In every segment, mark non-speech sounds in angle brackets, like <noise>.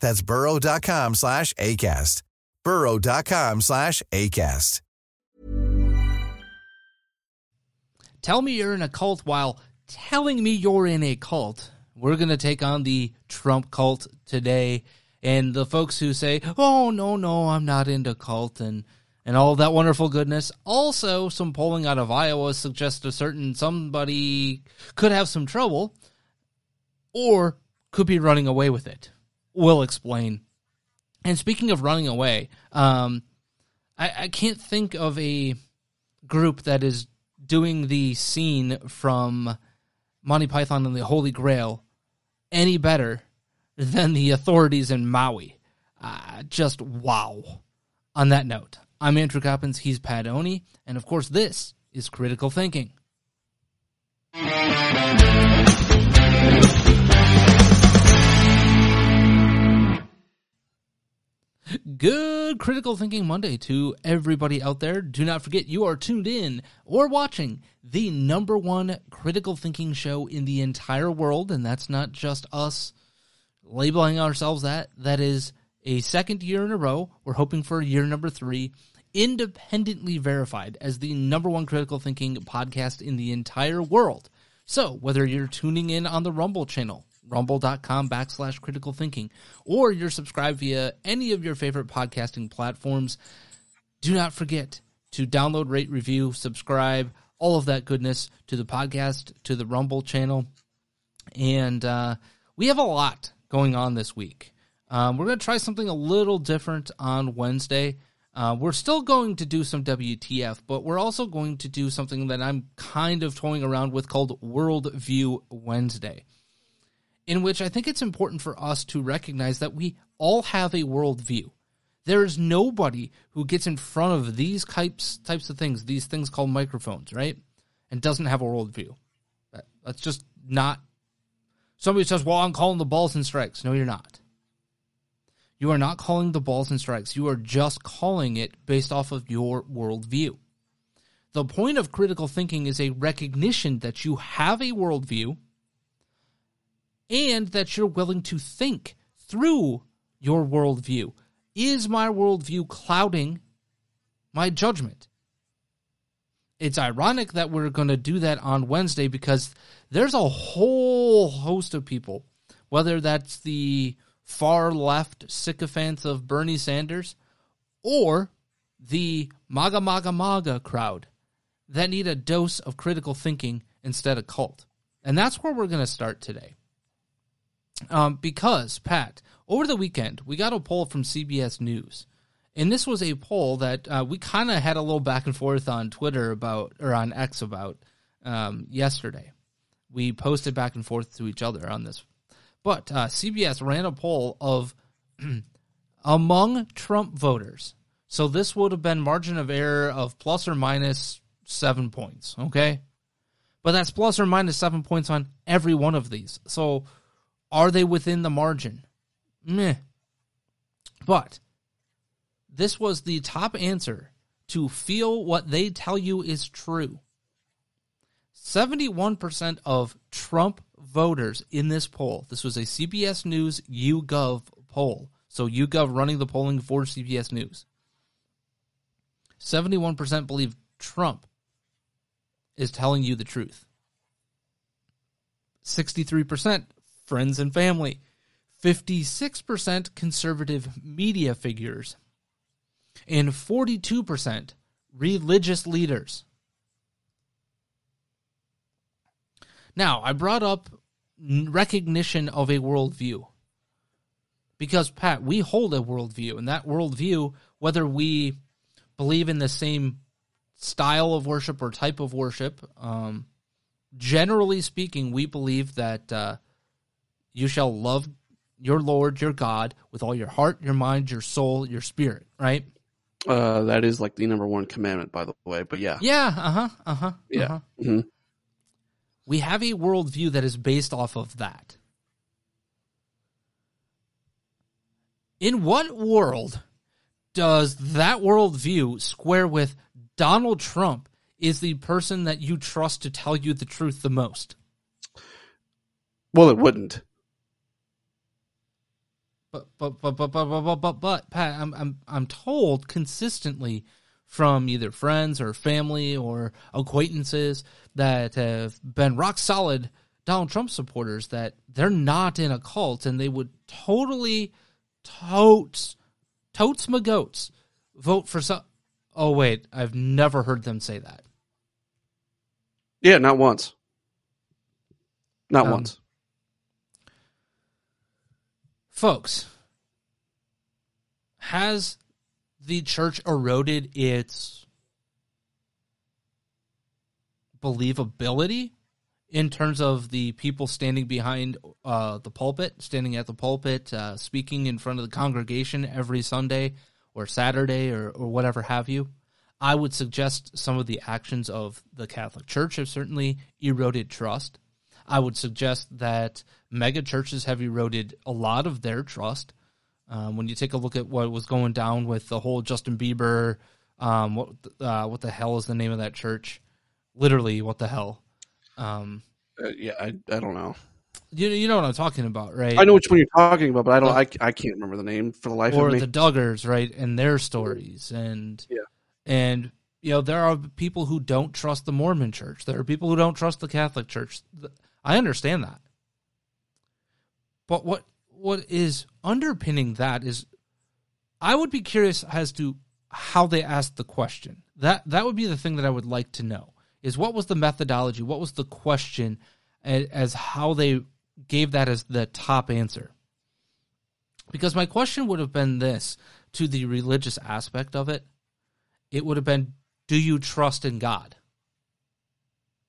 That's burrow.com slash ACAST. burrow.com slash ACAST. Tell me you're in a cult while telling me you're in a cult. We're going to take on the Trump cult today. And the folks who say, oh, no, no, I'm not into cult and, and all that wonderful goodness. Also, some polling out of Iowa suggests a certain somebody could have some trouble or could be running away with it. We'll explain. And speaking of running away, um, I, I can't think of a group that is doing the scene from Monty Python and the Holy Grail any better than the authorities in Maui. Uh, just wow. On that note, I'm Andrew Coppins, he's Pat Oney, and of course, this is Critical Thinking. Good Critical Thinking Monday to everybody out there. Do not forget you are tuned in or watching the number one critical thinking show in the entire world, and that's not just us labeling ourselves that. That is a second year in a row. We're hoping for year number three. Independently verified as the number one critical thinking podcast in the entire world. So, whether you're tuning in on the Rumble channel, rumble.com backslash critical thinking, or you're subscribed via any of your favorite podcasting platforms, do not forget to download, rate, review, subscribe, all of that goodness to the podcast, to the Rumble channel. And uh, we have a lot going on this week. Um, we're going to try something a little different on Wednesday. Uh, we're still going to do some WTF, but we're also going to do something that I'm kind of toying around with called Worldview Wednesday, in which I think it's important for us to recognize that we all have a worldview. There is nobody who gets in front of these types types of things, these things called microphones, right, and doesn't have a worldview. That, that's just not. Somebody says, "Well, I'm calling the balls and strikes." No, you're not. You are not calling the balls and strikes. You are just calling it based off of your worldview. The point of critical thinking is a recognition that you have a worldview and that you're willing to think through your worldview. Is my worldview clouding my judgment? It's ironic that we're going to do that on Wednesday because there's a whole host of people, whether that's the far left sycophants of Bernie Sanders or the MAGA, MAGA, MAGA crowd that need a dose of critical thinking instead of cult. And that's where we're going to start today. Um, because, Pat, over the weekend, we got a poll from CBS News. And this was a poll that uh, we kind of had a little back and forth on Twitter about, or on X about um, yesterday. We posted back and forth to each other on this. But uh, CBS ran a poll of <clears throat> among Trump voters. So this would have been margin of error of plus or minus seven points. Okay. But that's plus or minus seven points on every one of these. So are they within the margin? Meh. But this was the top answer to feel what they tell you is true. 71% of Trump voters in this poll, this was a CBS News YouGov poll. So YouGov running the polling for CBS News. 71% believe Trump is telling you the truth. 63% friends and family. 56% conservative media figures. And 42% religious leaders. Now, I brought up recognition of a worldview. Because, Pat, we hold a worldview, and that worldview, whether we believe in the same style of worship or type of worship, um, generally speaking, we believe that uh, you shall love your Lord, your God, with all your heart, your mind, your soul, your spirit, right? Uh, that is like the number one commandment, by the way. But yeah, Yeah, uh huh, uh huh. yeah. Uh-huh. Mhm. We have a worldview that is based off of that. In what world does that worldview square with Donald Trump is the person that you trust to tell you the truth the most? Well, it wouldn't. But but but but but but but, but, but Pat, I'm I'm I'm told consistently from either friends or family or acquaintances that have been rock solid Donald Trump supporters that they're not in a cult and they would totally totes totes my goats vote for some. Oh wait, I've never heard them say that. Yeah, not once. Not Um, once. Folks, has the church eroded its believability in terms of the people standing behind uh, the pulpit, standing at the pulpit, uh, speaking in front of the congregation every Sunday or Saturday or, or whatever have you? I would suggest some of the actions of the Catholic Church have certainly eroded trust. I would suggest that mega churches have eroded a lot of their trust. Um, when you take a look at what was going down with the whole Justin Bieber, um, what uh, what the hell is the name of that church? Literally, what the hell? Um, Uh, yeah, I, I don't know. you you know what I'm talking about, right? I know which one you're talking about, but I don't. I, I can't remember the name for the life of me. Or the Duggars, right, and their stories, and Yeah. and you know there are people who don't trust the Mormon Church. There are people who don't trust the Catholic Church. I understand that, but what what is underpinning that is, I would be curious as to how they asked the question. That that would be the thing that I would like to know is what was the methodology, what was the question, as, as how they gave that as the top answer. Because my question would have been this to the religious aspect of it. It would have been do you trust in God?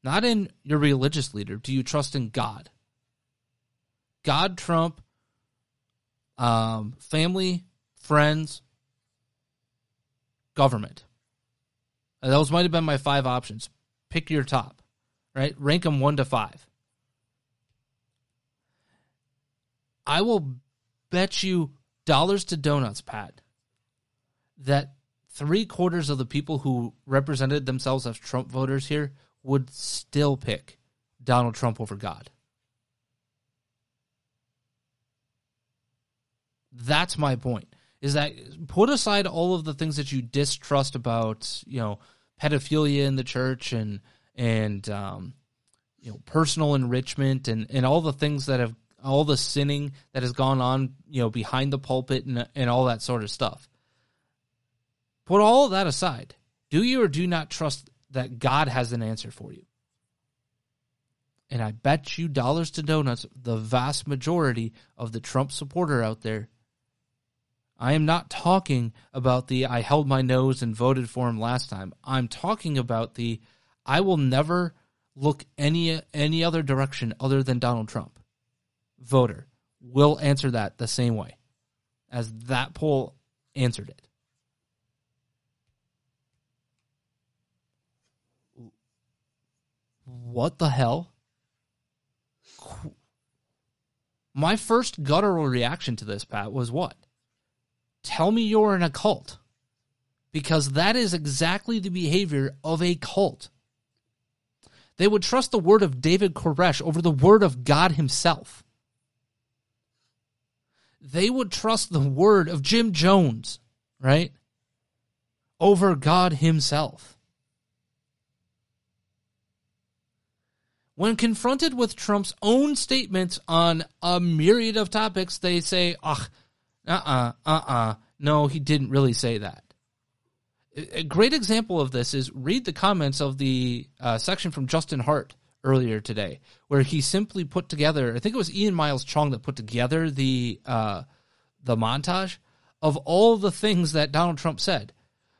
Not in your religious leader. Do you trust in God? God, Trump, um, family, friends, government. And those might have been my five options. Pick your top, right? Rank them one to five. I will bet you dollars to donuts, Pat, that three quarters of the people who represented themselves as Trump voters here would still pick Donald Trump over God. That's my point. Is that put aside all of the things that you distrust about, you know, pedophilia in the church and and um, you know personal enrichment and and all the things that have all the sinning that has gone on, you know, behind the pulpit and and all that sort of stuff. Put all of that aside. Do you or do not trust that God has an answer for you? And I bet you dollars to donuts, the vast majority of the Trump supporter out there. I am not talking about the I held my nose and voted for him last time. I'm talking about the I will never look any any other direction other than Donald Trump. Voter will answer that the same way as that poll answered it. What the hell? My first guttural reaction to this, Pat, was what? Tell me you're in a cult. because that is exactly the behavior of a cult. They would trust the word of David Koresh over the word of God himself. They would trust the word of Jim Jones, right? Over God himself. When confronted with Trump's own statements on a myriad of topics, they say, ugh, uh uh-uh, uh, uh-uh. No, he didn't really say that. A great example of this is read the comments of the uh, section from Justin Hart earlier today, where he simply put together. I think it was Ian Miles Cheong that put together the uh, the montage of all the things that Donald Trump said.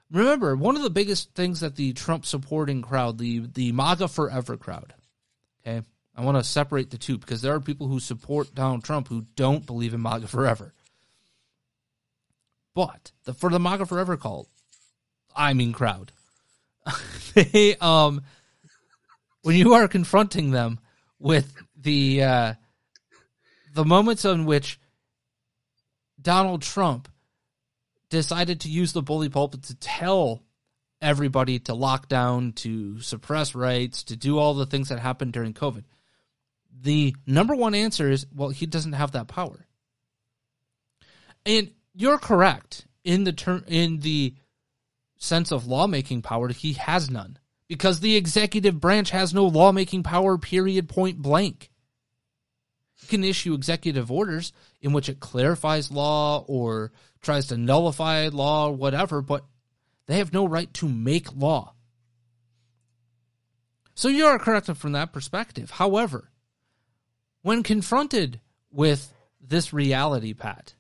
Remember, one of the biggest things that the Trump supporting crowd, the the MAGA Forever crowd, okay, I want to separate the two because there are people who support Donald Trump who don't believe in MAGA Forever. But the, for the MAGA Forever cult, I mean crowd. <laughs> they um when you are confronting them with the uh the moments in which Donald Trump decided to use the bully pulpit to tell everybody to lock down, to suppress rights, to do all the things that happened during COVID. The number one answer is well, he doesn't have that power. And you're correct in the term in the sense of lawmaking power, he has none because the executive branch has no lawmaking power, period, point blank. It can issue executive orders in which it clarifies law or tries to nullify law or whatever, but they have no right to make law. So you are correct from that perspective. However, when confronted with this reality, Pat,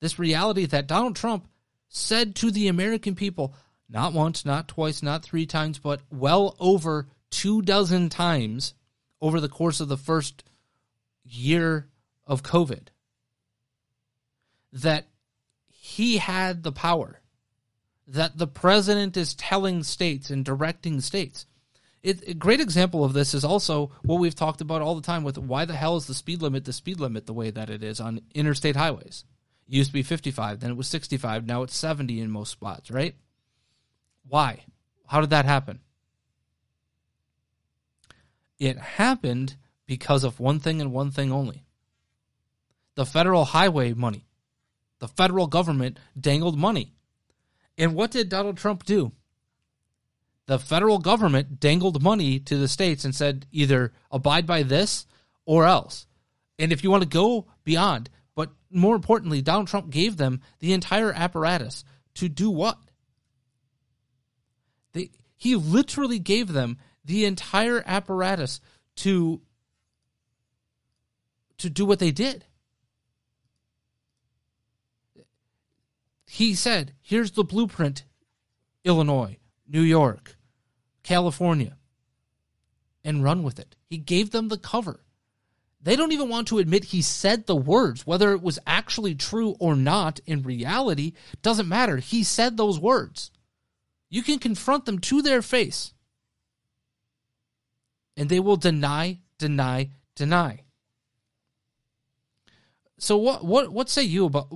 this reality that Donald Trump said to the American people, not once, not twice, not three times, but well over two dozen times over the course of the first year of COVID, that he had the power, that the president is telling states and directing states. It, a great example of this is also what we've talked about all the time with why the hell is the speed limit the speed limit the way that it is on interstate highways? It used to be 55, then it was 65, now it's 70 in most spots, right? Why? How did that happen? It happened because of one thing and one thing only the federal highway money. The federal government dangled money. And what did Donald Trump do? The federal government dangled money to the states and said either abide by this or else. And if you want to go beyond, but more importantly, Donald Trump gave them the entire apparatus to do what? They, he literally gave them the entire apparatus to to do what they did. He said, "Here's the blueprint: Illinois, New York, California, and run with it." He gave them the cover. They don't even want to admit he said the words. Whether it was actually true or not in reality doesn't matter. He said those words. You can confront them to their face. And they will deny, deny, deny. So what what what say you about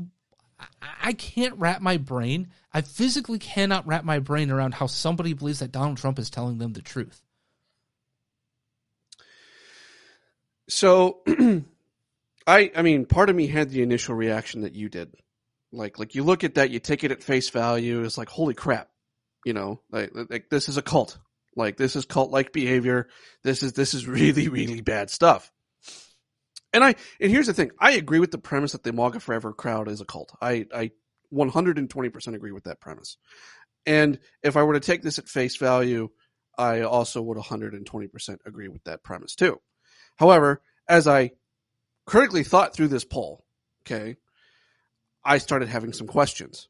I can't wrap my brain. I physically cannot wrap my brain around how somebody believes that Donald Trump is telling them the truth. So, <clears throat> I I mean, part of me had the initial reaction that you did. Like like you look at that, you take it at face value. It's like holy crap, you know, like like this is a cult. Like this is cult like behavior. This is this is <laughs> really really bad stuff. And I and here's the thing, I agree with the premise that the MAGA Forever crowd is a cult. I I 120% agree with that premise. And if I were to take this at face value, I also would 120% agree with that premise too. However, as I critically thought through this poll, okay, I started having some questions.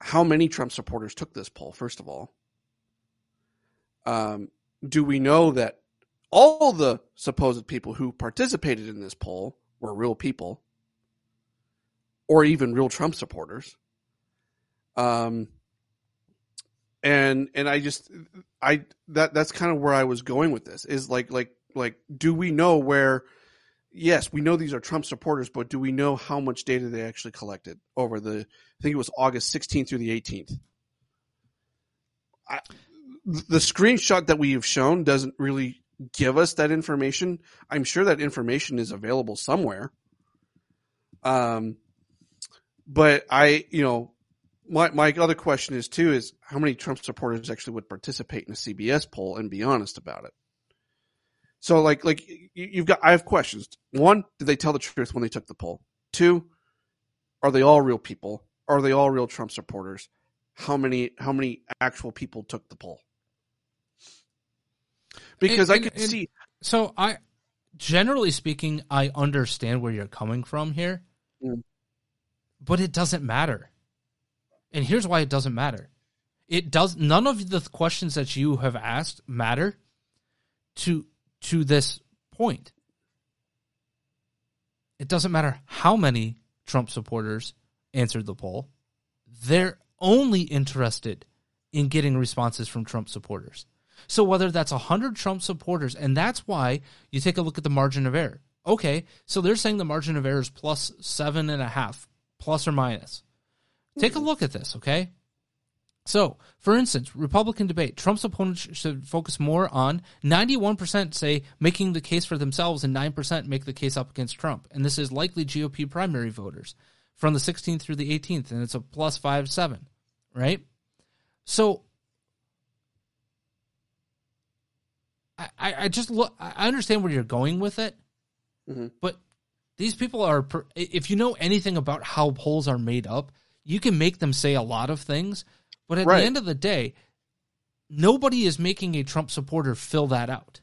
How many Trump supporters took this poll, first of all? Um, do we know that all the supposed people who participated in this poll were real people or even real Trump supporters? Um, and and I just I that that's kind of where I was going with this is like like like do we know where yes, we know these are Trump supporters, but do we know how much data they actually collected over the? I think it was August 16th through the 18th. I, the screenshot that we have shown doesn't really give us that information. I'm sure that information is available somewhere. Um, but I, you know, my my other question is too is how many Trump supporters actually would participate in a CBS poll and be honest about it. So like like you've got I have questions. One, did they tell the truth when they took the poll? Two, are they all real people? Are they all real Trump supporters? How many how many actual people took the poll? Because and, I could and, see so I generally speaking I understand where you're coming from here. Mm. But it doesn't matter. And here's why it doesn't matter. It does none of the questions that you have asked matter to to this point. It doesn't matter how many Trump supporters answered the poll. They're only interested in getting responses from Trump supporters. So whether that's 100 Trump supporters, and that's why you take a look at the margin of error. Okay, so they're saying the margin of error is plus seven and a half, plus or minus. Take a look at this, okay? So, for instance, Republican debate, Trump's opponents should focus more on 91% say making the case for themselves and 9% make the case up against Trump. And this is likely GOP primary voters from the 16th through the 18th, and it's a plus 5 7, right? So, I, I just look, I understand where you're going with it, mm-hmm. but these people are, if you know anything about how polls are made up, you can make them say a lot of things but at right. the end of the day, nobody is making a Trump supporter fill that out.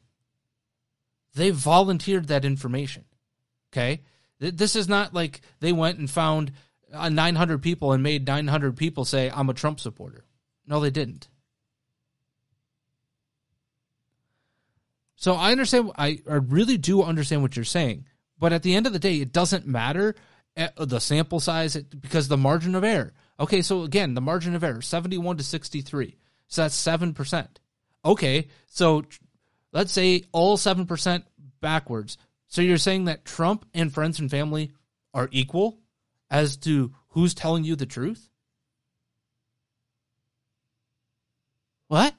They volunteered that information. Okay? This is not like they went and found uh, 900 people and made 900 people say, I'm a Trump supporter. No, they didn't. So I understand, I, I really do understand what you're saying. But at the end of the day, it doesn't matter uh, the sample size because the margin of error. Okay, so again, the margin of error 71 to 63. So that's 7%. Okay, so let's say all 7% backwards. So you're saying that Trump and friends and family are equal as to who's telling you the truth? What?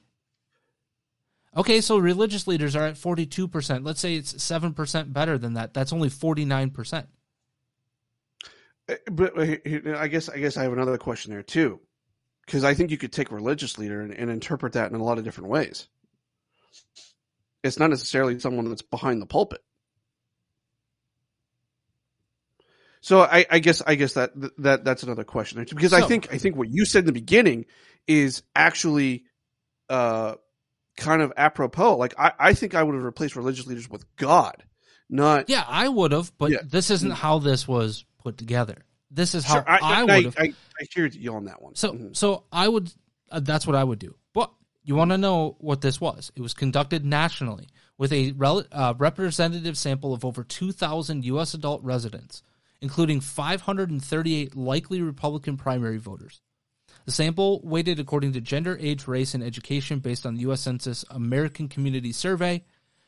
Okay, so religious leaders are at 42%. Let's say it's 7% better than that. That's only 49%. Uh, but uh, I guess I guess I have another question there too, because I think you could take religious leader and, and, interpret that in a lot of different ways. It's not necessarily someone that's behind the pulpit. So I, I guess I guess that that that's another question there too, because so, I think I think what you said in the beginning is actually uh, kind of apropos. Like I, I think I would have replaced religious leaders with God, not yeah I would have, but yeah. this isn't how this was put together. This is how sure, I, I, would. I, I, I hear you on that one. So, mm-hmm. so I would. Uh, that's what I would do. But you want to know what this was? It was conducted nationally with a rel- uh, representative sample of over 2,000 U.S. adult residents, including 538 likely Republican primary voters. The sample weighted according to gender, age, race, and education based on the U.S. Census American Community Survey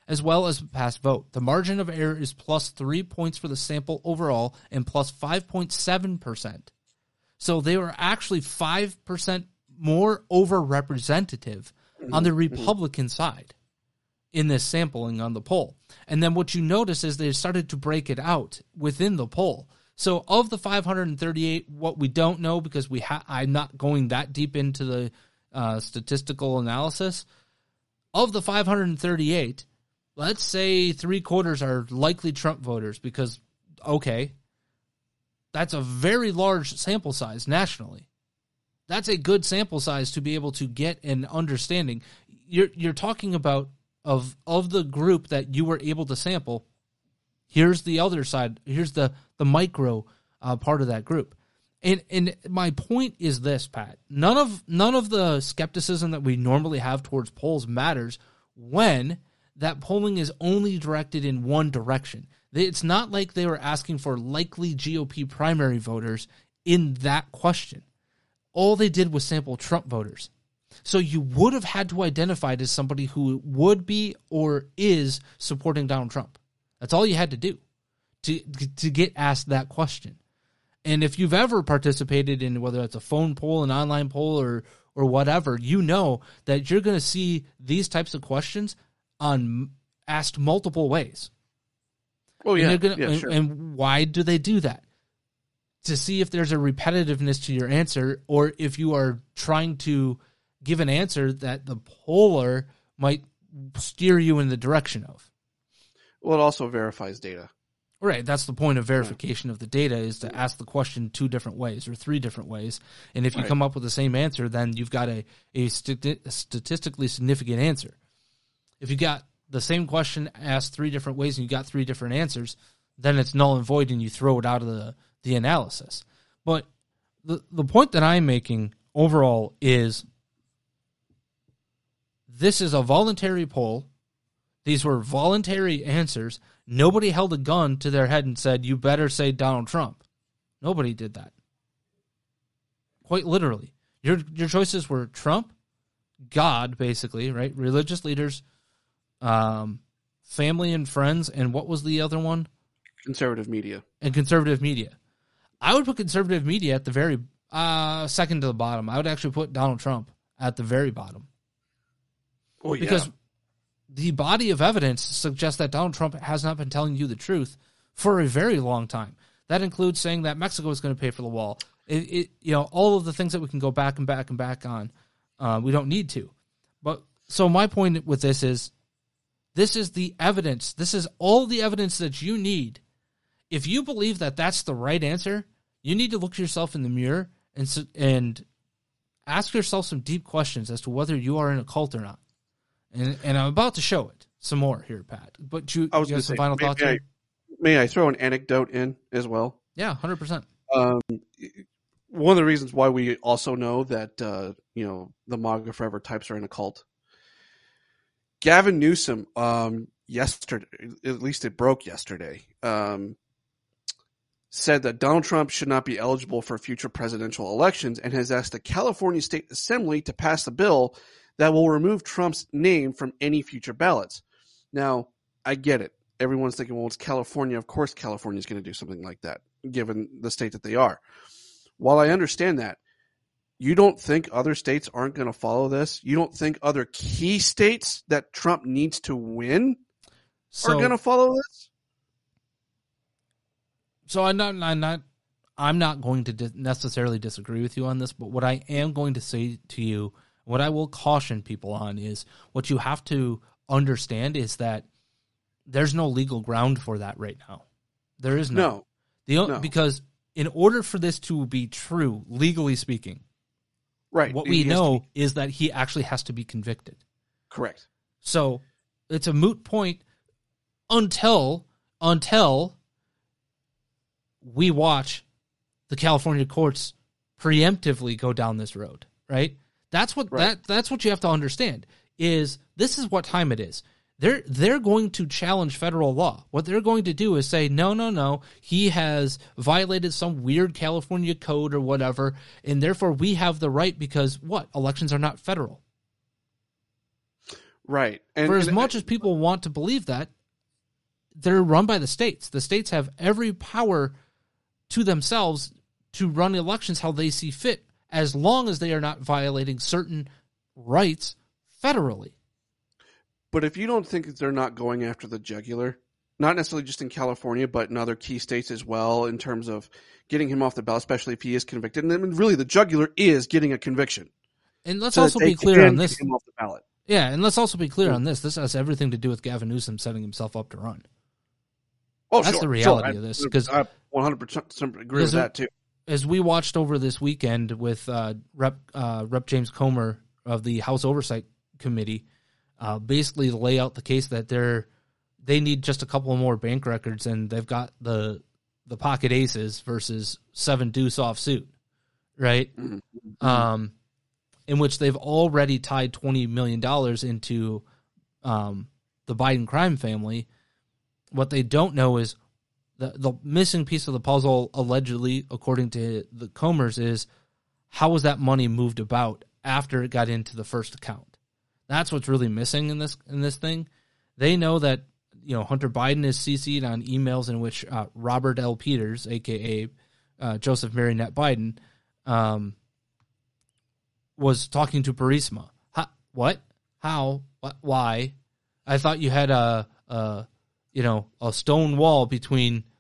as well as past vote. The margin of error is plus three points for the sample overall and plus 5.7%. So they were actually 5% more overrepresentative mm-hmm. on the mm-hmm. Republican side in this sampling on the poll. And then what you notice is they started to break it out within the poll. So of the 538, what we don't know because we ha- I'm not going that deep into the uh, statistical analysis. Of the 538, let's say three quarters are likely Trump voters because, okay, that's a very large sample size nationally. That's a good sample size to be able to get an understanding. You're you're talking about of of the group that you were able to sample. Here's the other side. Here's the the micro uh, part of that group. And and my point is this, Pat. None of none of the skepticism that we normally have towards polls matters when that polling is only directed in one direction. It's not like they were asking for likely GOP primary voters in that question. All they did was sample Trump voters. So you would have had to identify it as somebody who would be or is supporting Donald Trump. That's all you had to do. To to get asked that question. And if you've ever participated in whether it's a phone poll, an online poll, or or whatever, you know that you're going to see these types of questions on asked multiple ways. Oh yeah, and, gonna, yeah and, sure. and why do they do that? To see if there's a repetitiveness to your answer, or if you are trying to give an answer that the poller might steer you in the direction of. well, it also verifies data. Right, that's the point of verification of the data is to ask the question two different ways or three different ways, and if you Right. come up with the same answer, then you've got a a stati- statistically significant answer. If you got the same question asked three different ways and you got three different answers, then it's null and void, and you throw it out of the the analysis. But the the point that I'm making overall is this is a voluntary poll. These were voluntary answers. Nobody held a gun to their head and said, You better say Donald Trump. Nobody did that. Quite literally. Your your choices were Trump, God, basically, right? Religious leaders, um, family and friends, and what was the other one? Conservative media. And conservative media. I would put conservative media at the very uh, second to the bottom. I would actually put Donald Trump at the very bottom Oh yeah. because the body of evidence suggests that Donald Trump has not been telling you the truth for a very long time. That includes saying that Mexico is going to pay for the wall. It, it, you know, all of the things that we can go back and back and back on. Uh, we don't need to. But so my point with this is, this is the evidence. This is all the evidence that you need. If you believe that that's the right answer, you need to look yourself in the mirror and and ask yourself some deep questions as to whether you are in a cult or not. And and I'm about to show it some more here, Pat. But you, I was you have some say, final may, thoughts? may I, may I throw an anecdote in as well? Yeah, hundred percent. Um, one of the reasons why we also know that uh, you know the MAGA Forever types are in a cult. Gavin Newsom, um, yesterday, at least it broke yesterday, um, said that Donald Trump should not be eligible for future presidential elections and has asked the California State Assembly to pass a bill that will remove Trump's name from any future ballots. Now, I get it. Everyone's thinking, well, it's California. Of course, California is going to do something like that, given the state that they are. While I understand that, you don't think other states aren't going to follow this? You don't think other key states that Trump needs to win So, are going to follow this? so I'm not, I'm not, I'm not going to necessarily disagree with you on this. But what I am going to say to you, what I will caution people on is what you have to understand is that there's no legal ground for that right now. There is no. No. The, No. Because in order for this to be true, legally speaking, Right. what It we know is that he actually has to be convicted. correct. So it's a moot point until until we watch the California courts preemptively go down this road, right? That's what Right. that that's what you have to understand is this is what time it is. They're they're going to challenge federal law. What they're going to do is say, no, no, no, he has violated some weird California code or whatever, and therefore we have the right because what? Elections are not federal. Right. And, For as and- much as people want to believe that, they're run by the states. The states have every power to themselves to run elections how they see fit, as long as they are not violating certain rights federally. But if you don't think they're not going after the jugular, not necessarily just in California, but in other key states as well, in terms of getting him off the ballot, especially if he is convicted, and I mean, really the jugular is getting a conviction. And let's so also be clear on this. him off the ballot. Yeah, and let's also be clear on this. This has everything to do with Gavin Newsom setting himself up to run. Oh, That's sure, the reality sure. of this, 'cause- I 100% agree with that too. As we watched over this weekend with uh, Rep uh, Rep James Comer of the House Oversight Committee, uh, basically lay out the case that they're they need just a couple more bank records and they've got the the pocket aces versus seven deuce offsuit, right? Um, in which they've already tied twenty million dollars into um, the Biden crime family. What they don't know is the the missing piece of the puzzle, allegedly, according to the Comers, is how was that money moved about after it got into the first account? That's what's really missing in this in this thing. They know that you know, Hunter Biden is CC'd on emails in which uh, Robert L. Peters, aka uh, Joseph Marionette Biden, um, was talking to Burisma. What? How? What? Why? I thought you had a, a, you know, a stone wall between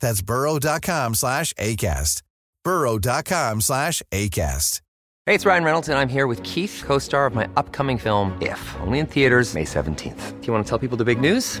That's burrow.com slash ACAST. burrow.com slash ACAST. Hey, it's Ryan Reynolds, and I'm here with Keith, co star of my upcoming film, If, only in theaters, May 17th. Do you want to tell people the big news?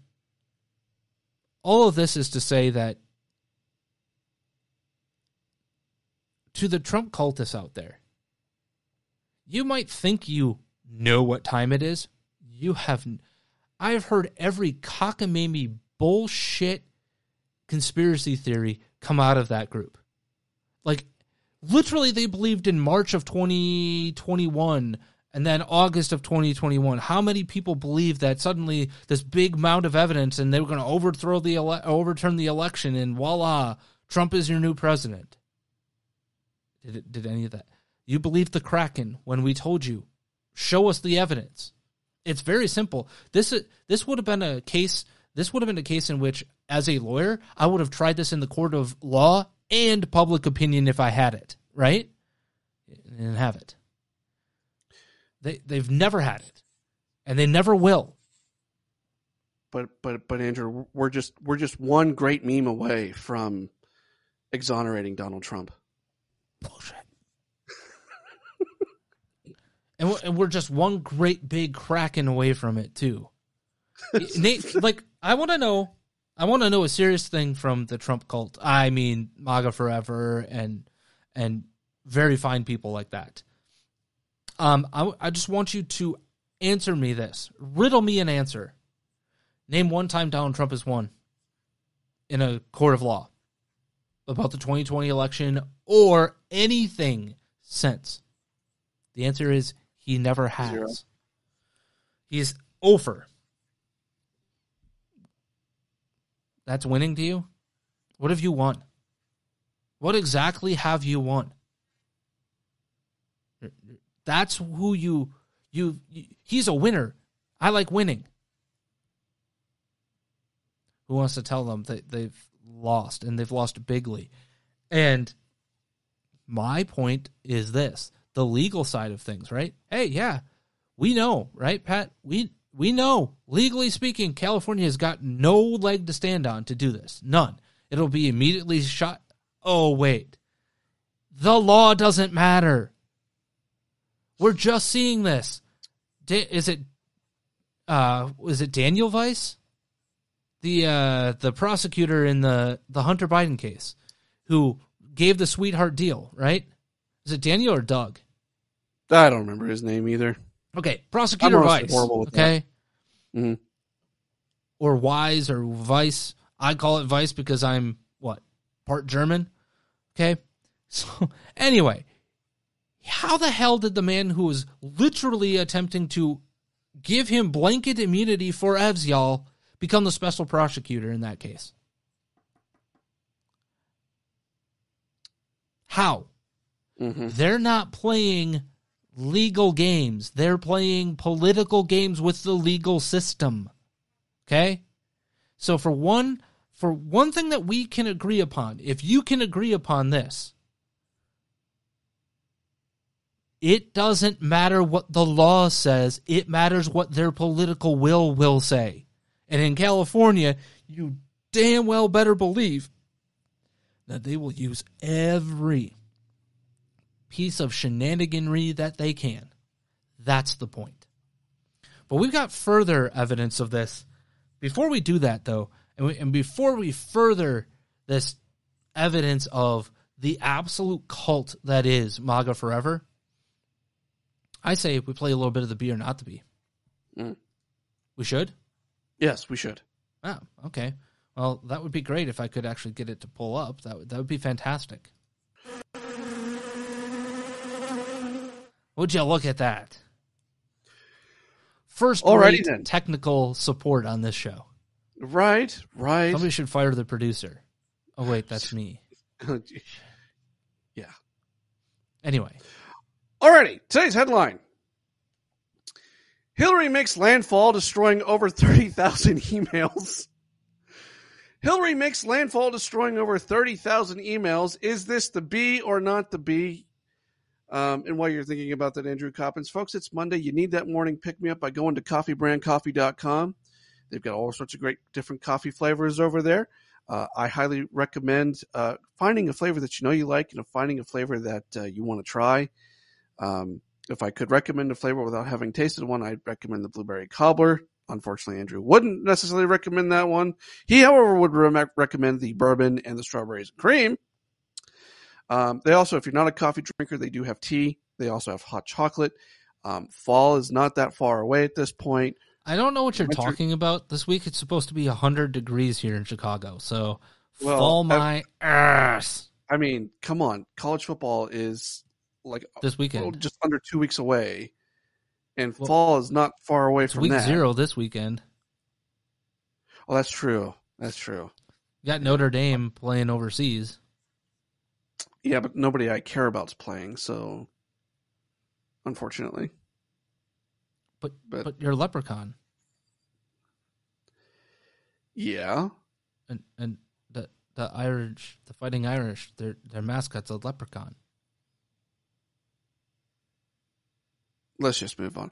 all of this is to say that to the Trump cultists out there, you might think you know what time it is. You have. I have heard every cockamamie bullshit conspiracy theory come out of that group. Like, literally, they believed in March of 2021 and then August of 2021. How many people believe that suddenly this big mound of evidence and they were going to overthrow the ele- overturn the election and voila, Trump is your new president? Did it, did any of that? You believed the Kraken when we told you, show us the evidence. It's very simple. This this would have been a case. This would have been a case in which, as a lawyer, I would have tried this in the court of law and public opinion if I had it. Right? And have it. They they've never had it, and they never will. But but but Andrew, we're just we're just one great meme away from exonerating Donald Trump. Bullshit. <laughs> and, we're, and we're just one great big kraken away from it too. <laughs> Nate, like I want to know, I want to know a serious thing from the Trump cult. I mean, MAGA forever and and very fine people like that. Um, I, I just want you to answer me this. Riddle me an answer. Name one time Donald Trump has won in a court of law about the 2020 election or anything since. The answer is he never has. Zero. He's over. That's winning to you? What have you won? What exactly have you won? That's who you, you, you he's a winner. I like winning. Who wants to tell them that they've lost and they've lost bigly? And my point is this the legal side of things, right? Hey, yeah, we know, right, Pat? We we know, legally speaking, California has got no leg to stand on to do this. None. It'll be immediately shot. Oh, wait. The law doesn't matter. We're just seeing this. Da- is it uh is it Daniel Weiss? The uh the prosecutor in the the Hunter Biden case who gave the sweetheart deal, right? Is it Daniel or Doug? I don't remember his name either. Okay, prosecutor Weiss. okay. Mm-hmm. Or Wise or Vice. I call it Vice because I'm what part German. Okay. <laughs> So anyway, how the hell did the man who was literally attempting to give him blanket immunity for evs y'all become the special prosecutor in that case? How? Mm-hmm. They're not playing legal games. They're playing political games with the legal system. Okay? So for one for one thing that we can agree upon, if you can agree upon this, it doesn't matter what the law says, it matters what their political will will say. And in California, you damn well better believe that they will use every piece of shenaniganry that they can. That's the point. But we've got further evidence of this. Before we do that, though, and, we, and before we further this evidence of the absolute cult that is MAGA Forever, I say we play a little bit of the be or not to be. Mm. We should? Yes, we should. Oh, okay. Well, that would be great if I could actually get it to pull up. That would, that would be fantastic. Would you look at that? First Alrighty then. technical support on this show. Right, right. Somebody should fire the producer. Oh wait, that's me. <laughs> yeah. Anyway, Alrighty, today's headline. Hillary makes landfall, destroying over 30,000 <laughs> emails. Hillary makes landfall, destroying over 30,000 emails. Is this the B or not the B? Um, and while you're thinking about that, Andrew Coppins, folks, it's Monday. You need that morning pick me up by going to coffeebrandcoffee.com. They've got all sorts of great different coffee flavors over there. Uh, I highly recommend uh, finding a flavor that you know you like and finding a flavor that uh, you want to try. Um, if I could recommend a flavor without having tasted one, I'd recommend the blueberry cobbler. Unfortunately, Andrew wouldn't necessarily recommend that one. He, however, would re- recommend the bourbon and the strawberries and cream. Um, they also, if you're not a coffee drinker, they do have tea. They also have hot chocolate. Um, fall is not that far away at this point. I don't know what you're Winter- talking about. This week it's supposed to be 100 degrees here in Chicago. So Well, fall I've- my ass I mean, come on, college football is like uh, this oh, weekend. just under two weeks away, and Well, fall is not far away from week that. zero this weekend. Oh, that's true. That's true. You got Notre Dame playing overseas. Yeah, but nobody I care about's playing, so unfortunately. But, But- but you're a leprechaun. Yeah. And and the the Irish the fighting Irish, their their mascot's a leprechaun. Let's just move on.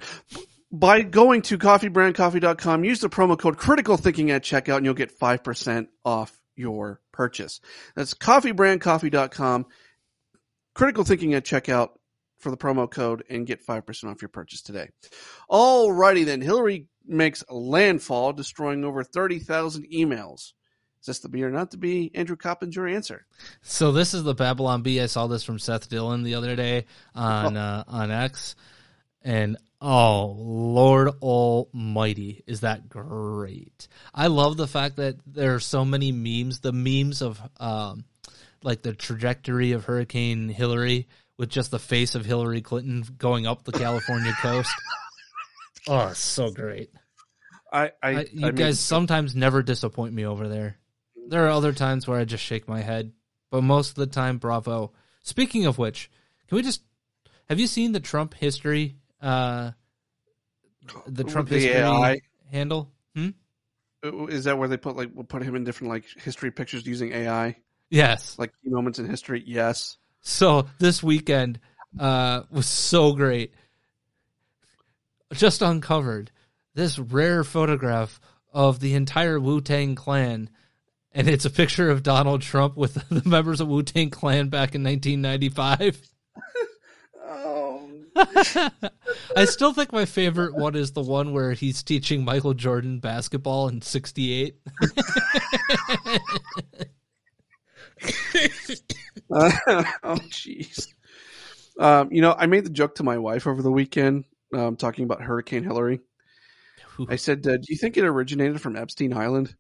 By going to coffeebrandcoffee.com, use the promo code critical thinking at checkout and you'll get 5% off your purchase. That's coffeebrandcoffee.com, critical thinking at checkout for the promo code and get 5% off your purchase today. Alrighty then. Hillary makes landfall, destroying over 30,000 emails. Is this the be or not to be? Andrew Coppins, your answer. So this is the Babylon Bee. I saw this from Seth Dillon the other day on uh, on X, and oh Lord Almighty, is that great! I love the fact that there are so many memes. The memes of um, like the trajectory of Hurricane Hillary with just the face of Hillary Clinton going up the California <laughs> coast. Oh, so great! I, I, I, you I guys made- sometimes never disappoint me over there. There are other times where I just shake my head, but most of the time, bravo. Speaking of which, can we just have you seen the Trump history? Uh, the Trump The history AI? handle. Hmm? is that where they put like we'll put him in different like history pictures using AI, Yes. like key moments in history? Yes. So this weekend uh, was so great. Just uncovered this rare photograph of the entire Wu Tang Clan, and it's a picture of Donald Trump with <laughs> the members of Wu Tang Clan back in 1995. <laughs> Oh, I still think my favorite one is the one where he's teaching Michael Jordan basketball in '68. <laughs> oh, jeez. Um, you know, I made the joke to my wife over the weekend, um, talking about Hurricane Hillary. I said, uh, "Do you think it originated from Epstein Island?"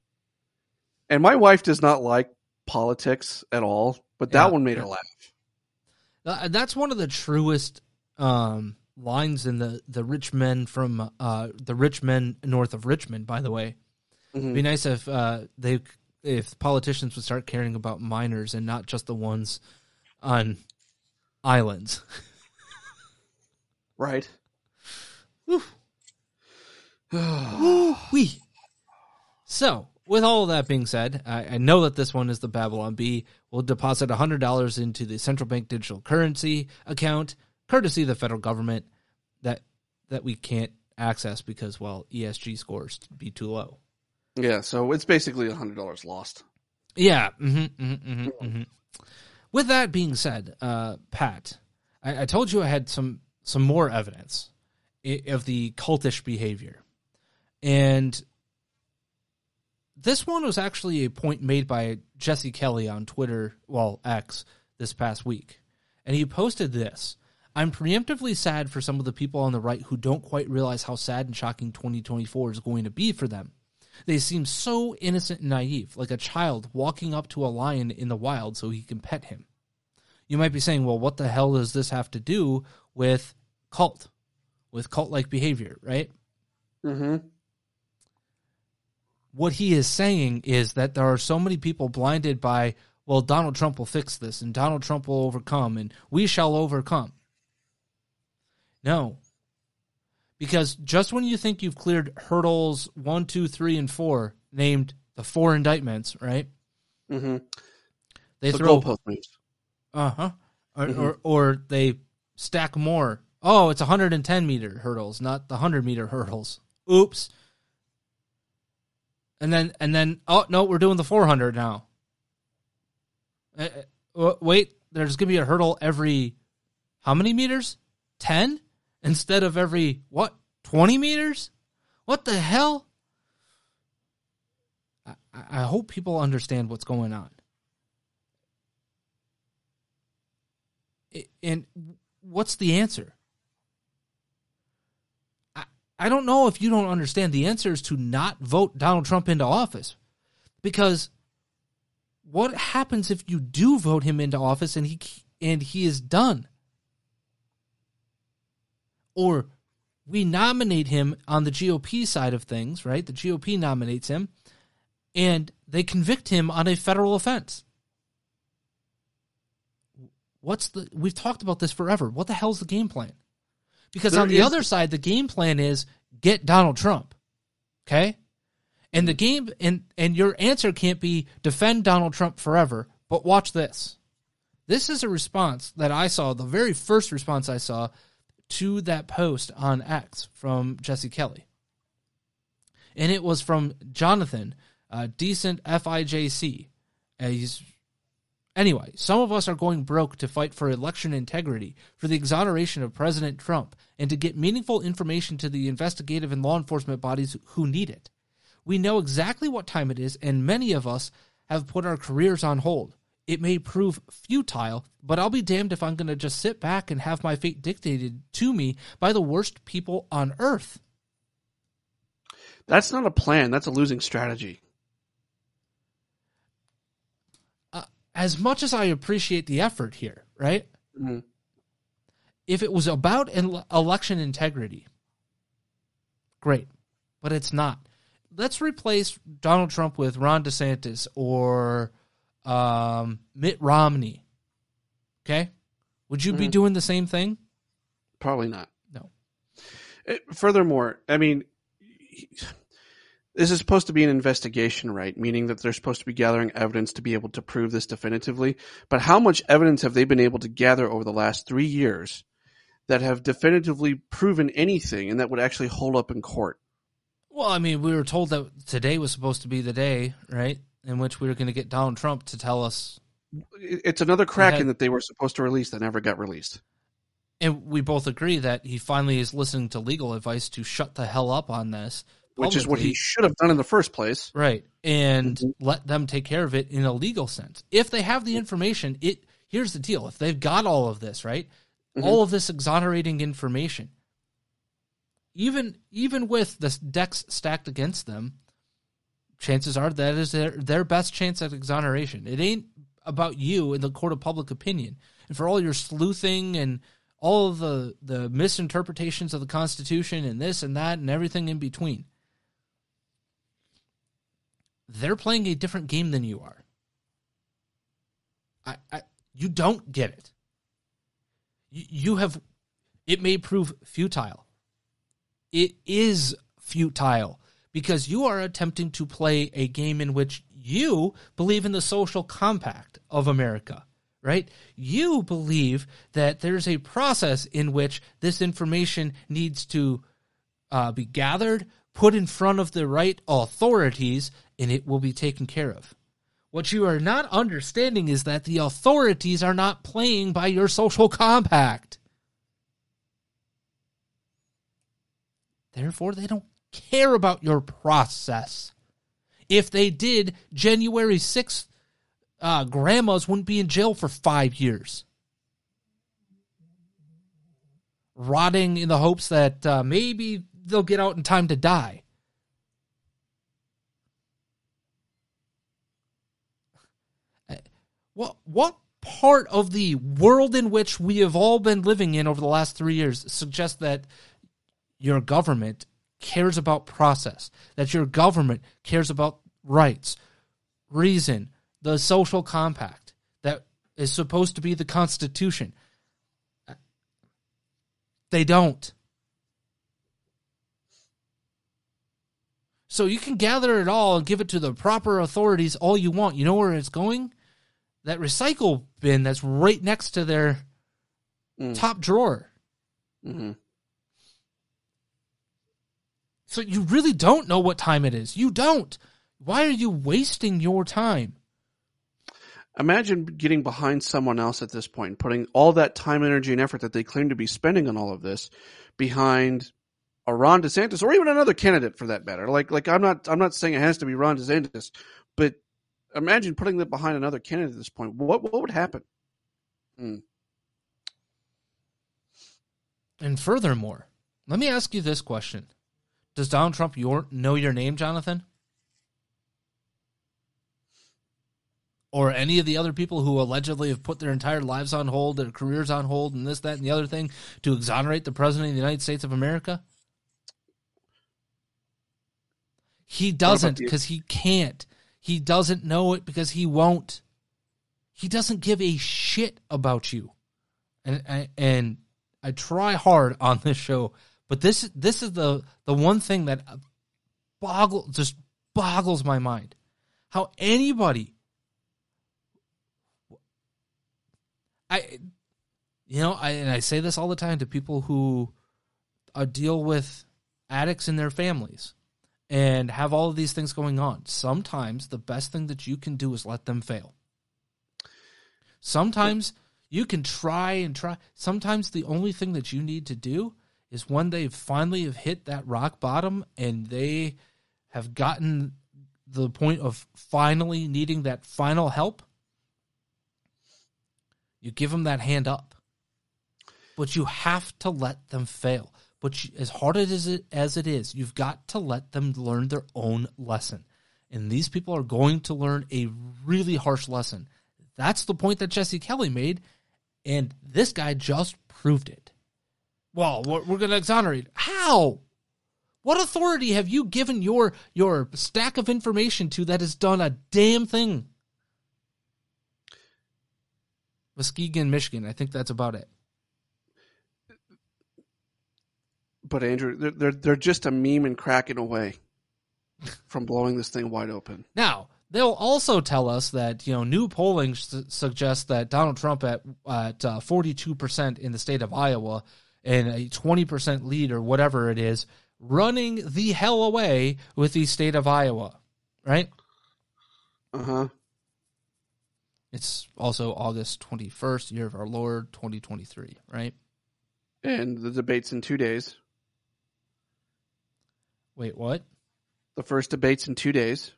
And my wife does not like politics at all, but that Yeah. one made her laugh. Uh, that's one of the truest um, lines in the the rich men from uh, the rich men north of Richmond. By the way, it'd be nice if uh, they if politicians would start caring about miners and not just the ones on islands. Right? <sighs> Wee. So, with all of that being said, I, I know that this one is the Babylon Bee. We'll deposit $100 into the central bank digital currency account, courtesy of the federal government, that that we can't access because, well, ESG scores be too low. Yeah, so it's basically a hundred dollars lost. Yeah. hmm hmm hmm hmm With that being said, uh, Pat, I, I told you I had some some more evidence of the cultish behavior, and this one was actually a point made by Jesse Kelly on Twitter, well X, this past week, and he posted this. I'm preemptively sad for some of the people on the right who don't quite realize how sad and shocking 2024 is going to be for them. They seem so innocent and naive, like a child walking up to a lion in the wild so he can pet him. You might be saying, well, what the hell does this have to do with cult, with cult like behavior, right? Mm-hmm. What he is saying is that there are so many people blinded by, well, Donald Trump will fix this and Donald Trump will overcome and we shall overcome. No. Because just when you think you've cleared hurdles one, two, three, and four, named the four indictments, right? Mm-hmm. They the throw goalpost moves. Uh huh. Or, Mhm. or or they stack more. Oh, it's 110 meter hurdles, not the 100 meter hurdles. Oops. And then and then oh no, we're doing the 400 now. Uh, wait, there's gonna be a hurdle every how many meters? 10 instead of every what? 20 meters? What the hell? I, I hope people understand what's going on. And what's the answer? I, I don't know if you don't understand. The answer is to not vote Donald Trump into office. Because what happens if you do vote him into office and he and he is done? Or we nominate him on the GOP side of things, right? The GOP nominates him and they convict him on a federal offense. What's the we've talked about this forever. What the hell's the game plan? Because There on the is- other side the game plan is get donald trump okay? And the game and and your answer can't be defend donald trump forever but watch this. This is a response that i saw the very first response i saw to that post on x from jesse kelly and it was from jonathan uh, decent fijc he's Anyway, some of us are going broke to fight for election integrity, for the exoneration of President Trump, and to get meaningful information to the investigative and law enforcement bodies who need it. We know exactly what time it is, and many of us have put our careers on hold. It may prove futile, but I'll be damned if I'm going to just sit back and have my fate dictated to me by the worst people on earth. That's not a plan. That's a losing strategy. As much as I appreciate the effort here, right? Mhm. if it was about election integrity, great, but it's not. Let's replace Donald Trump with Ron DeSantis or um, Mitt Romney. Okay, would you be Mhm. doing the same thing? Probably not. No. It- furthermore, I mean, this is supposed to be an investigation, right? Meaning that they're supposed to be gathering evidence to be able to prove this definitively. But how much evidence have they been able to gather over the last three years that have definitively proven anything and that would actually hold up in court? Well, I mean, we were told that today was supposed to be the day, right, in which we were going to get Donald Trump to tell us, It's another in that they were supposed to release that never got released. and we both agree that he finally is listening to legal advice to shut the hell up on this, Which is what he should have done in the first place. right and Mhm. let them take care of it in a legal sense if they have the information it here's the deal if they've got all of this right Mhm. all of this exonerating information even even with the decks stacked against them chances are that is their their best chance at exoneration it ain't about you in the court of public opinion and for all your sleuthing and all of the the misinterpretations of the constitution and this and that and everything in between they're playing a different game than you are. I, I you don't get it. You, you have it may prove futile. It is futile because you are attempting to play a game in which you believe in the social compact of America, right? You believe that there's a process in which this information needs to uh, be gathered, put in front of the right authorities and it will be taken care of. What you are not understanding is that the authorities are not playing by your social compact. Therefore, they don't care about your process. If they did, January 6th, uh, grandmas wouldn't be in jail for five years. Rotting in the hopes that uh, maybe they'll get out in time to die. <laughs> What what part of the world in which we have all been living in over the last three years suggests that your government cares about process, that your government cares about rights, reason, the social compact that is supposed to be the Constitution? They don't. So you can gather it all and give it to the proper authorities all you want. You know where it's going? That recycle bin that's right next to their Mm. top drawer. hmm So you really don't know what time it is. You don't. Why are you wasting your time? Imagine getting behind someone else at this point, putting all that time, energy, and effort that they claim to be spending on all of this behind a Ron DeSantis or even another candidate for that matter. Like, like I'm not, I'm not saying it has to be Ron DeSantis, but imagine putting that behind another candidate at this point. What, what would happen? Hmm. And furthermore, let me ask you this question. Does Donald Trump your, know your name, Jonathan? Or any of the other people who allegedly have put their entire lives on hold, their careers on hold, and this, that, and the other thing to exonerate the President of the United States of America? He doesn't because he can't. He doesn't know it because he won't. He doesn't give a shit about you. And I, and I try hard on this show, but this this is the the one thing that boggle just boggles my mind. How anybody I you know, I and I say this all the time to people who deal with addicts in their families and have all of these things going on. Sometimes the best thing that you can do is let them fail. Sometimes you can try and try. Sometimes the only thing that you need to do is when they finally have hit that rock bottom and they have gotten the point of finally needing that final help, you give them that hand up. But you have to let them fail. But you, as hard as it as it is, you've got to let them learn their own lesson. And these people are going to learn a really harsh lesson. That's the point that Jesse Kelly made, and this guy just proved it. Well, we're, we're going to exonerate. How? What authority have you given your your stack of information to that has done a damn thing? Muskegon, Michigan. I think that's about it. But Andrew, they're they're, they're just a meme and cracking away from blowing this thing wide open. Now, they'll also tell us that you know new polling su- suggests that Donald Trump at at uh, forty two percent in the state of Iowa and a twenty percent lead or whatever it is, running the hell away with the state of Iowa, right? Uh huh. It's also August twenty first, year of our Lord, twenty twenty three, right? And the debate's in two days. Wait, what? The first debate's in two days,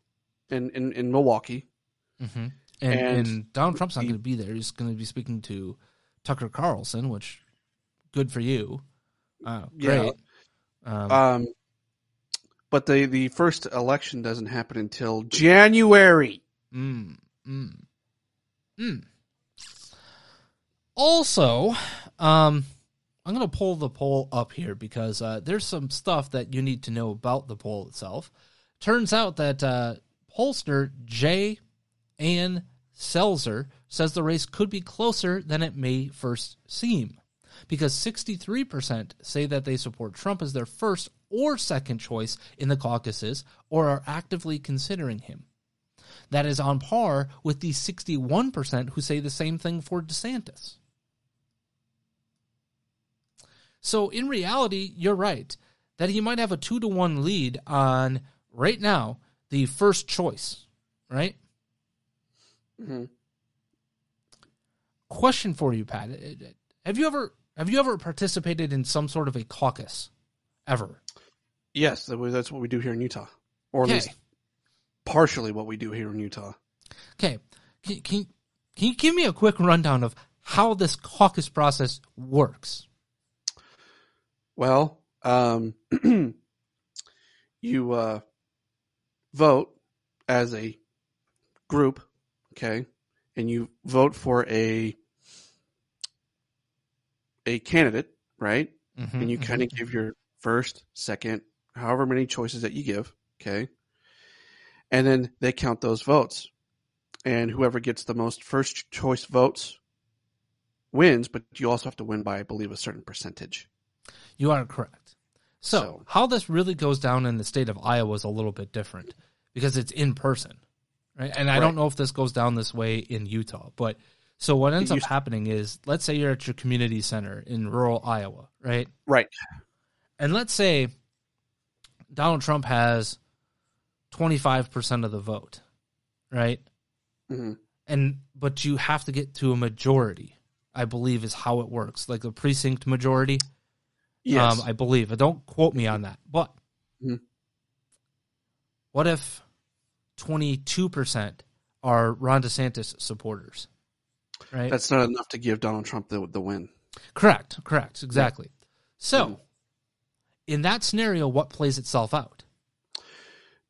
in in, in Milwaukee. Mm-hmm. And, And and Donald Trump's not going to be there. He's going to be speaking to Tucker Carlson, which good for you. Yeah. great. Um, Um, but the the first election doesn't happen until January. Mm, mm, mm. Also, um, I'm going to pull the poll up here because uh, there's some stuff that you need to know about the poll itself. Turns out that uh, pollster J. Ann Selzer says the race could be closer than it may first seem because 63% say that they support Trump as their first or second choice in the caucuses or are actively considering him. That is on par with the 61% who say the same thing for DeSantis. So, in reality, you're right that he might have a two to one lead on right now the first choice, right? Mhm. Question for you, Pat: Have you ever have you ever participated in some sort of a caucus ever? Yes, that's what we do here in Utah, or at least partially what we do here in Utah. Okay, can, can can you give me a quick rundown of how this caucus process works? Well, um, <clears throat> you uh, vote as a group, okay, and you vote for a a candidate, right? Mhm, and you mhm. kind of give your first, second, however many choices that you give, okay, and then they count those votes, and whoever gets the most first choice votes wins. But you also have to win by, I believe, a certain percentage. You are correct. So, So- how this really goes down in the state of Iowa is a little bit different because it's in person, right? And I don't know if this goes down this way in Utah, but so what ends up happening is, let's say you're at your community center in rural Iowa, right? Right. And let's say Donald Trump has 25% of the vote, right? hmm And but you have to get to a majority, I believe is how it works, like a precinct majority. Yes. Um, I believe. Don't quote me on that. But Mhm. what if 22% are Ron DeSantis supporters? Right? That's not enough to give Donald Trump the the win. correct. Correct. Exactly. So, Mhm. in that scenario, what plays itself out?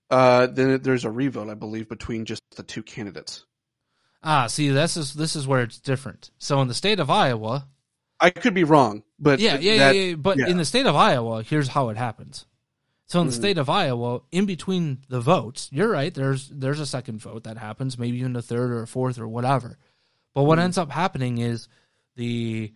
Uh, then there's a revote, I believe, between just the two candidates. Ah, see, this is this is where it's different. So, in the state of Iowa, I could be wrong, but yeah, yeah, that- yeah, yeah. But yeah. in the state of Iowa, here's how it happens. So in the Mhm. state of Iowa, in between the votes, you're right. There's there's a second vote that happens, maybe even a third or a fourth or whatever. But what Mhm. ends up happening is the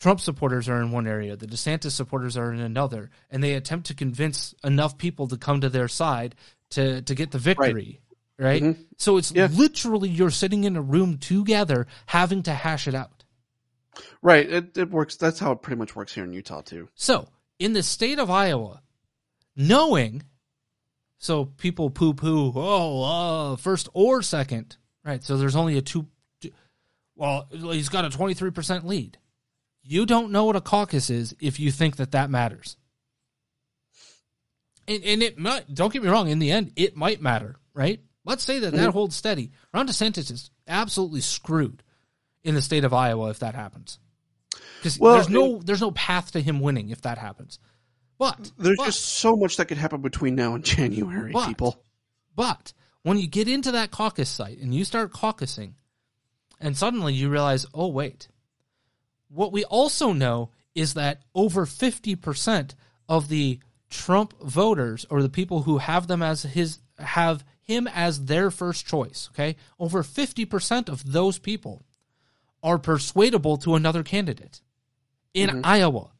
Trump supporters are in one area, the DeSantis supporters are in another, and they attempt to convince enough people to come to their side to to get the victory. Right. Mhm. So it's Yeah. literally you're sitting in a room together having to hash it out. Right. It, it works. That's how it pretty much works here in Utah too. So, in the state of Iowa, knowing, so people poo poo, oh, uh, first or second, right? So there's only a two- well, he's got a 23% lead. You don't know what a caucus is if you think that that matters. And, and it might, don't get me wrong, in the end, it might matter, right? Let's say that that mm-hmm. holds steady. Ron DeSantis is absolutely screwed in the state of Iowa if that happens. Because Well, there's no there's no path to him winning if that happens. But There's but, just so much that could happen between now and January, But- people. but when you get into that caucus site and you start caucusing, and suddenly you realize, oh wait, what we also know is that over fifty percent of the Trump voters or the people who have them as his have him as their first choice. Okay, over fifty percent of those people are persuadable to another candidate in Iowa.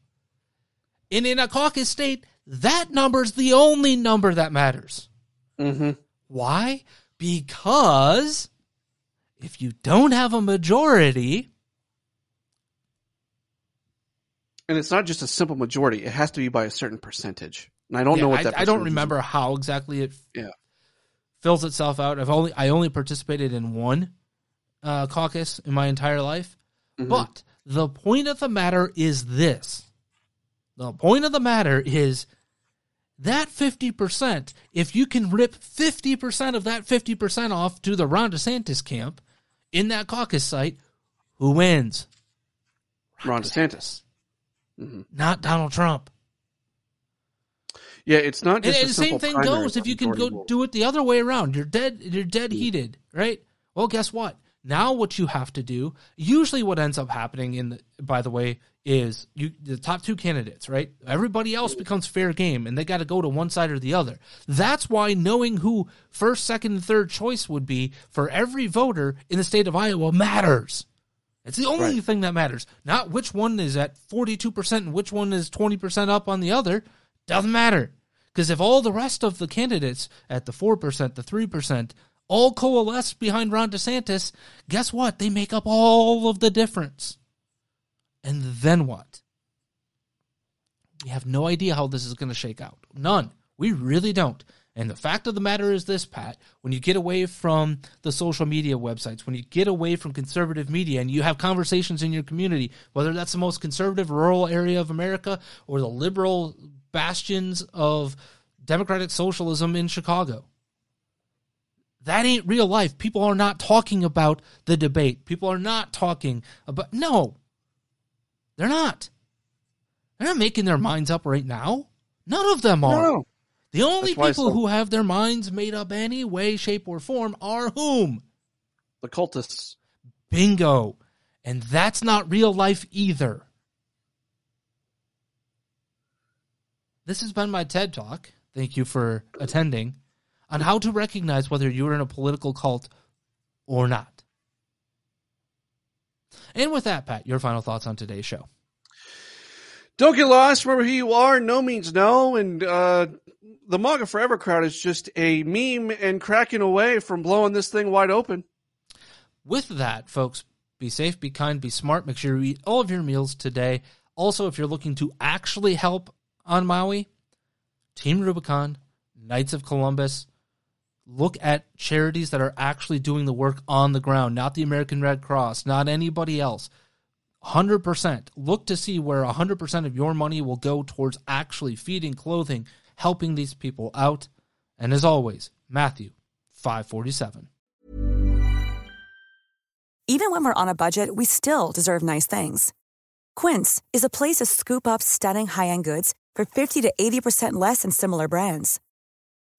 And in a caucus state, that number's the only number that matters. Mm-hmm. Why? Because if you don't have a majority, And it's not just a simple majority; it has to be by a certain percentage. And I don't Yeah, know what I, that. I don't percentage is. remember how exactly it Yeah. fills itself out. I've only I only participated in one uh, caucus in my entire life. Mhm. But the point of the matter is this. The point of the matter is that 50%, if you can rip 50% of that 50% off to the Ron DeSantis camp in that caucus site, who wins? Ron DeSantis. Mm-hmm. Not Donald Trump. Yeah, it's not just and a the same thing goes if you can go do it the other way around. You're dead. You're dead mm-hmm. heated, right? Well, guess what? Now what you have to do. Usually, what ends up happening in the, by the way, is you the top two candidates, right? Everybody else becomes fair game, and they got to go to one side or the other. That's why knowing who first, second, and third choice would be for every voter in the state of Iowa matters. It's the only Right. thing that matters. Not which one is at 42% and which one is 20% up on the other. Doesn't matter. Because if all the rest of the candidates at the 4%, the 3%, all coalesce behind Ron DeSantis, guess what? They make up all of the difference. And then what? We have no idea how this is going to shake out. None. We really don't. And the fact of the matter is this, Pat, when you get away from the social media websites, when you get away from conservative media and you have conversations in your community, whether that's the most conservative rural area of America or the liberal bastions of democratic socialism in Chicago, that ain't real life. People are not talking about the debate. People are not talking about, no, they're not. They're not making their minds up right now. None of them are. No. The only That's people who have their minds made up any way, shape, or form are whom? The cultists. Bingo. And that's not real life either. This has been my TED Talk. Thank you for attending on how to recognize whether you're in a political cult or not. And with that, Pat, your final thoughts on today's show. Don't get lost. Remember who you are. No means no. And uh, the MAGA Forever crowd is just a meme and cracking away from blowing this thing wide open. with that, folks, be safe, be kind, be smart. Make sure you eat all of your meals today. Also, if you're looking to actually help on Maui, Team Rubicon, Knights of Columbus, look at charities that are actually doing the work on the ground, not the American Red Cross, not anybody else. 100%. Look to see where 100% of your money will go towards actually feeding, clothing, helping these people out. And as always, Matthew 547. Even when we're on a budget, we still deserve nice things. Quince is a place to scoop up stunning high-end goods for 50 to 80% less than similar brands.